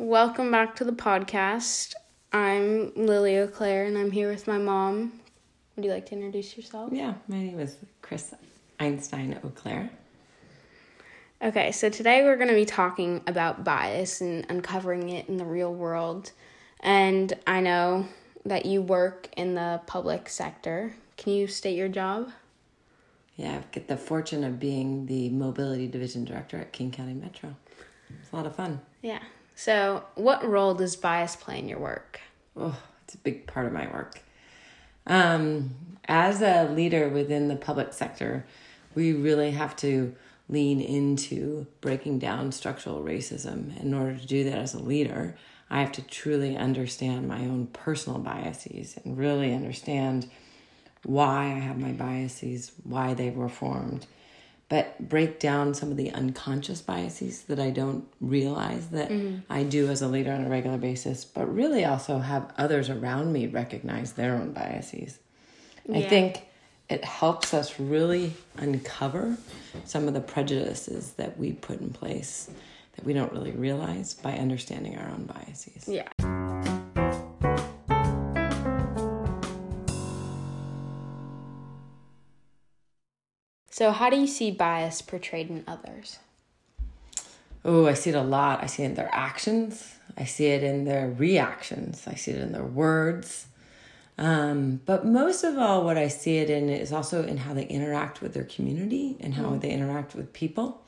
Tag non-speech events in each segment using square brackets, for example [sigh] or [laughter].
Welcome back to the podcast. I'm Lily O'Clair and I'm here with my mom. Would you like to introduce yourself? Yeah, my name is Chris Einstein O'Clair. Okay, so today we're going to be talking about bias and uncovering it in the real world. And I know that you work in the public sector. Can you state your job? Yeah, I get the fortune of being the mobility division director at King County Metro. It's a lot of fun. Yeah. So, what role does bias play in your work? Oh, it's a big part of my work. Um, as a leader within the public sector, we really have to lean into breaking down structural racism. In order to do that as a leader, I have to truly understand my own personal biases and really understand why I have my biases, why they were formed, but break down some of the unconscious biases that I don't realize that mm-hmm. I do as a leader on a regular basis, but really also have others around me recognize their own biases. Yeah. I think it helps us really uncover some of the prejudices that we put in place that we don't really realize by understanding our own biases. Yeah. So, how do you see bias portrayed in others? Oh, I see it a lot. I see it in their actions. I see it in their reactions. I see it in their words. Um, but most of all, what I see it in is also in how they interact with their community and how mm. they interact with people.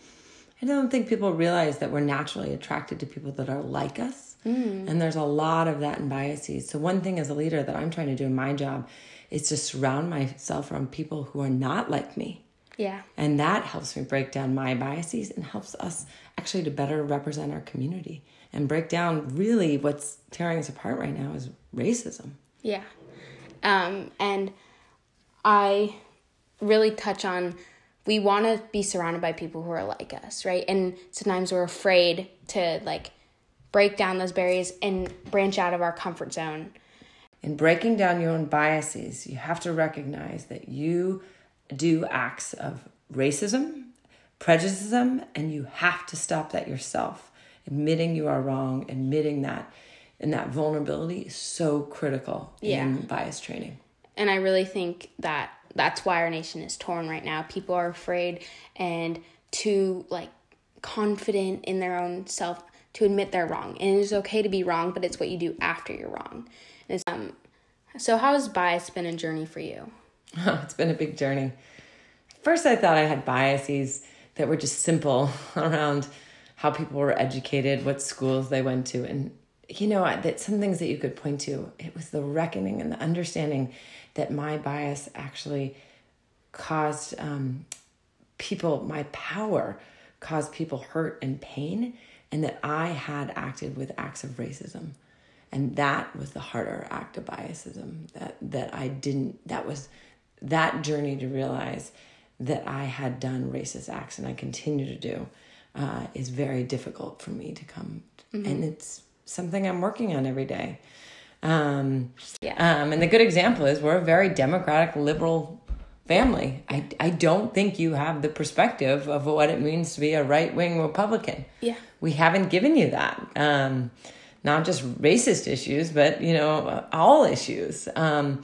I don't think people realize that we're naturally attracted to people that are like us. Mm. And there's a lot of that in biases. So, one thing as a leader that I'm trying to do in my job is to surround myself around people who are not like me. Yeah. And that helps me break down my biases and helps us actually to better represent our community and break down really what's tearing us apart right now is racism. Yeah. Um, and I really touch on we want to be surrounded by people who are like us, right? And sometimes we're afraid to like break down those barriers and branch out of our comfort zone. In breaking down your own biases, you have to recognize that you do acts of racism, prejudice, and you have to stop that yourself. Admitting you are wrong, admitting that and that vulnerability is so critical yeah. in bias training. And I really think that that's why our nation is torn right now. People are afraid and too like confident in their own self to admit they're wrong. And it is okay to be wrong, but it's what you do after you're wrong. um, so how has bias been a journey for you? Oh, [laughs] it's been a big journey. First, I thought I had biases that were just simple [laughs] around how people were educated, what schools they went to, and you know, that some things that you could point to, it was the reckoning and the understanding that my bias actually caused um, people, my power caused people hurt and pain, and that I had acted with acts of racism. And that was the harder act of biasism that, that I didn't, that was that journey to realize that I had done racist acts and I continue to do uh, is very difficult for me to come. Mm-hmm. And it's something I'm working on every day. Um, yeah. Um, and the good example is we're a very democratic, liberal family. I, I don't think you have the perspective of what it means to be a right wing Republican. Yeah. We haven't given you that. Um, not just racist issues, but, you know, all issues. Um,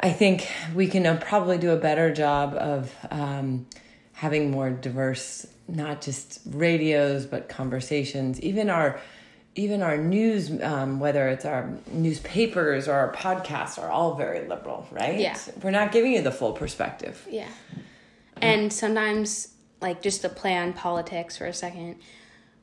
I think we can uh, probably do a better job of um, having more diverse, not just radios, but conversations. Even our even our news, um, whether it's our newspapers or our podcasts, are all very liberal, right? Yeah. We're not giving you the full perspective. Yeah. And sometimes, like, just to play on politics for a second,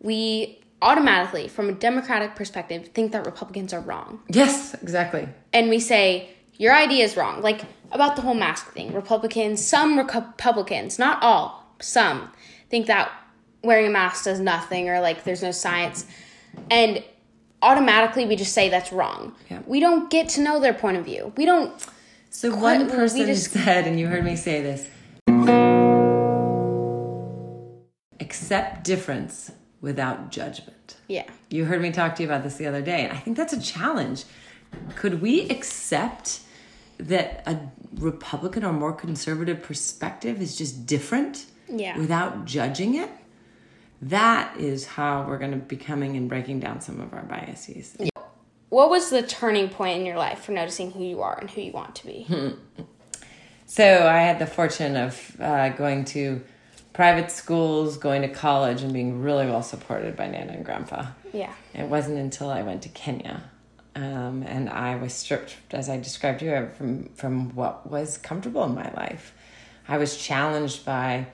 we automatically, from a Democratic perspective, think that Republicans are wrong. Yes, exactly. And we say, your idea is wrong. Like, about the whole mask thing. Republicans, some Republicans, not all, some, think that wearing a mask does nothing or, like, there's no science and automatically we just say that's wrong. Yeah. We don't get to know their point of view. We don't. So one person just, said, and you heard me say this accept difference without judgment. Yeah. You heard me talk to you about this the other day, and I think that's a challenge. Could we accept that a Republican or more conservative perspective is just different yeah. without judging it? that is how we're going to be coming and breaking down some of our biases. What was the turning point in your life for noticing who you are and who you want to be? So I had the fortune of uh, going to private schools, going to college, and being really well supported by Nana and Grandpa. Yeah. It wasn't until I went to Kenya, um, and I was stripped, as I described here, from from what was comfortable in my life. I was challenged by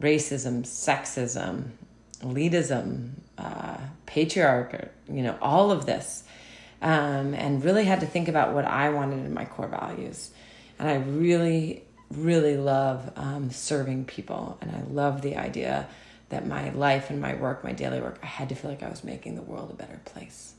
racism, sexism, elitism, uh, patriarchy, you know, all of this, um, and really had to think about what I wanted in my core values. And I really, really love um, serving people, and I love the idea that my life and my work, my daily work, I had to feel like I was making the world a better place.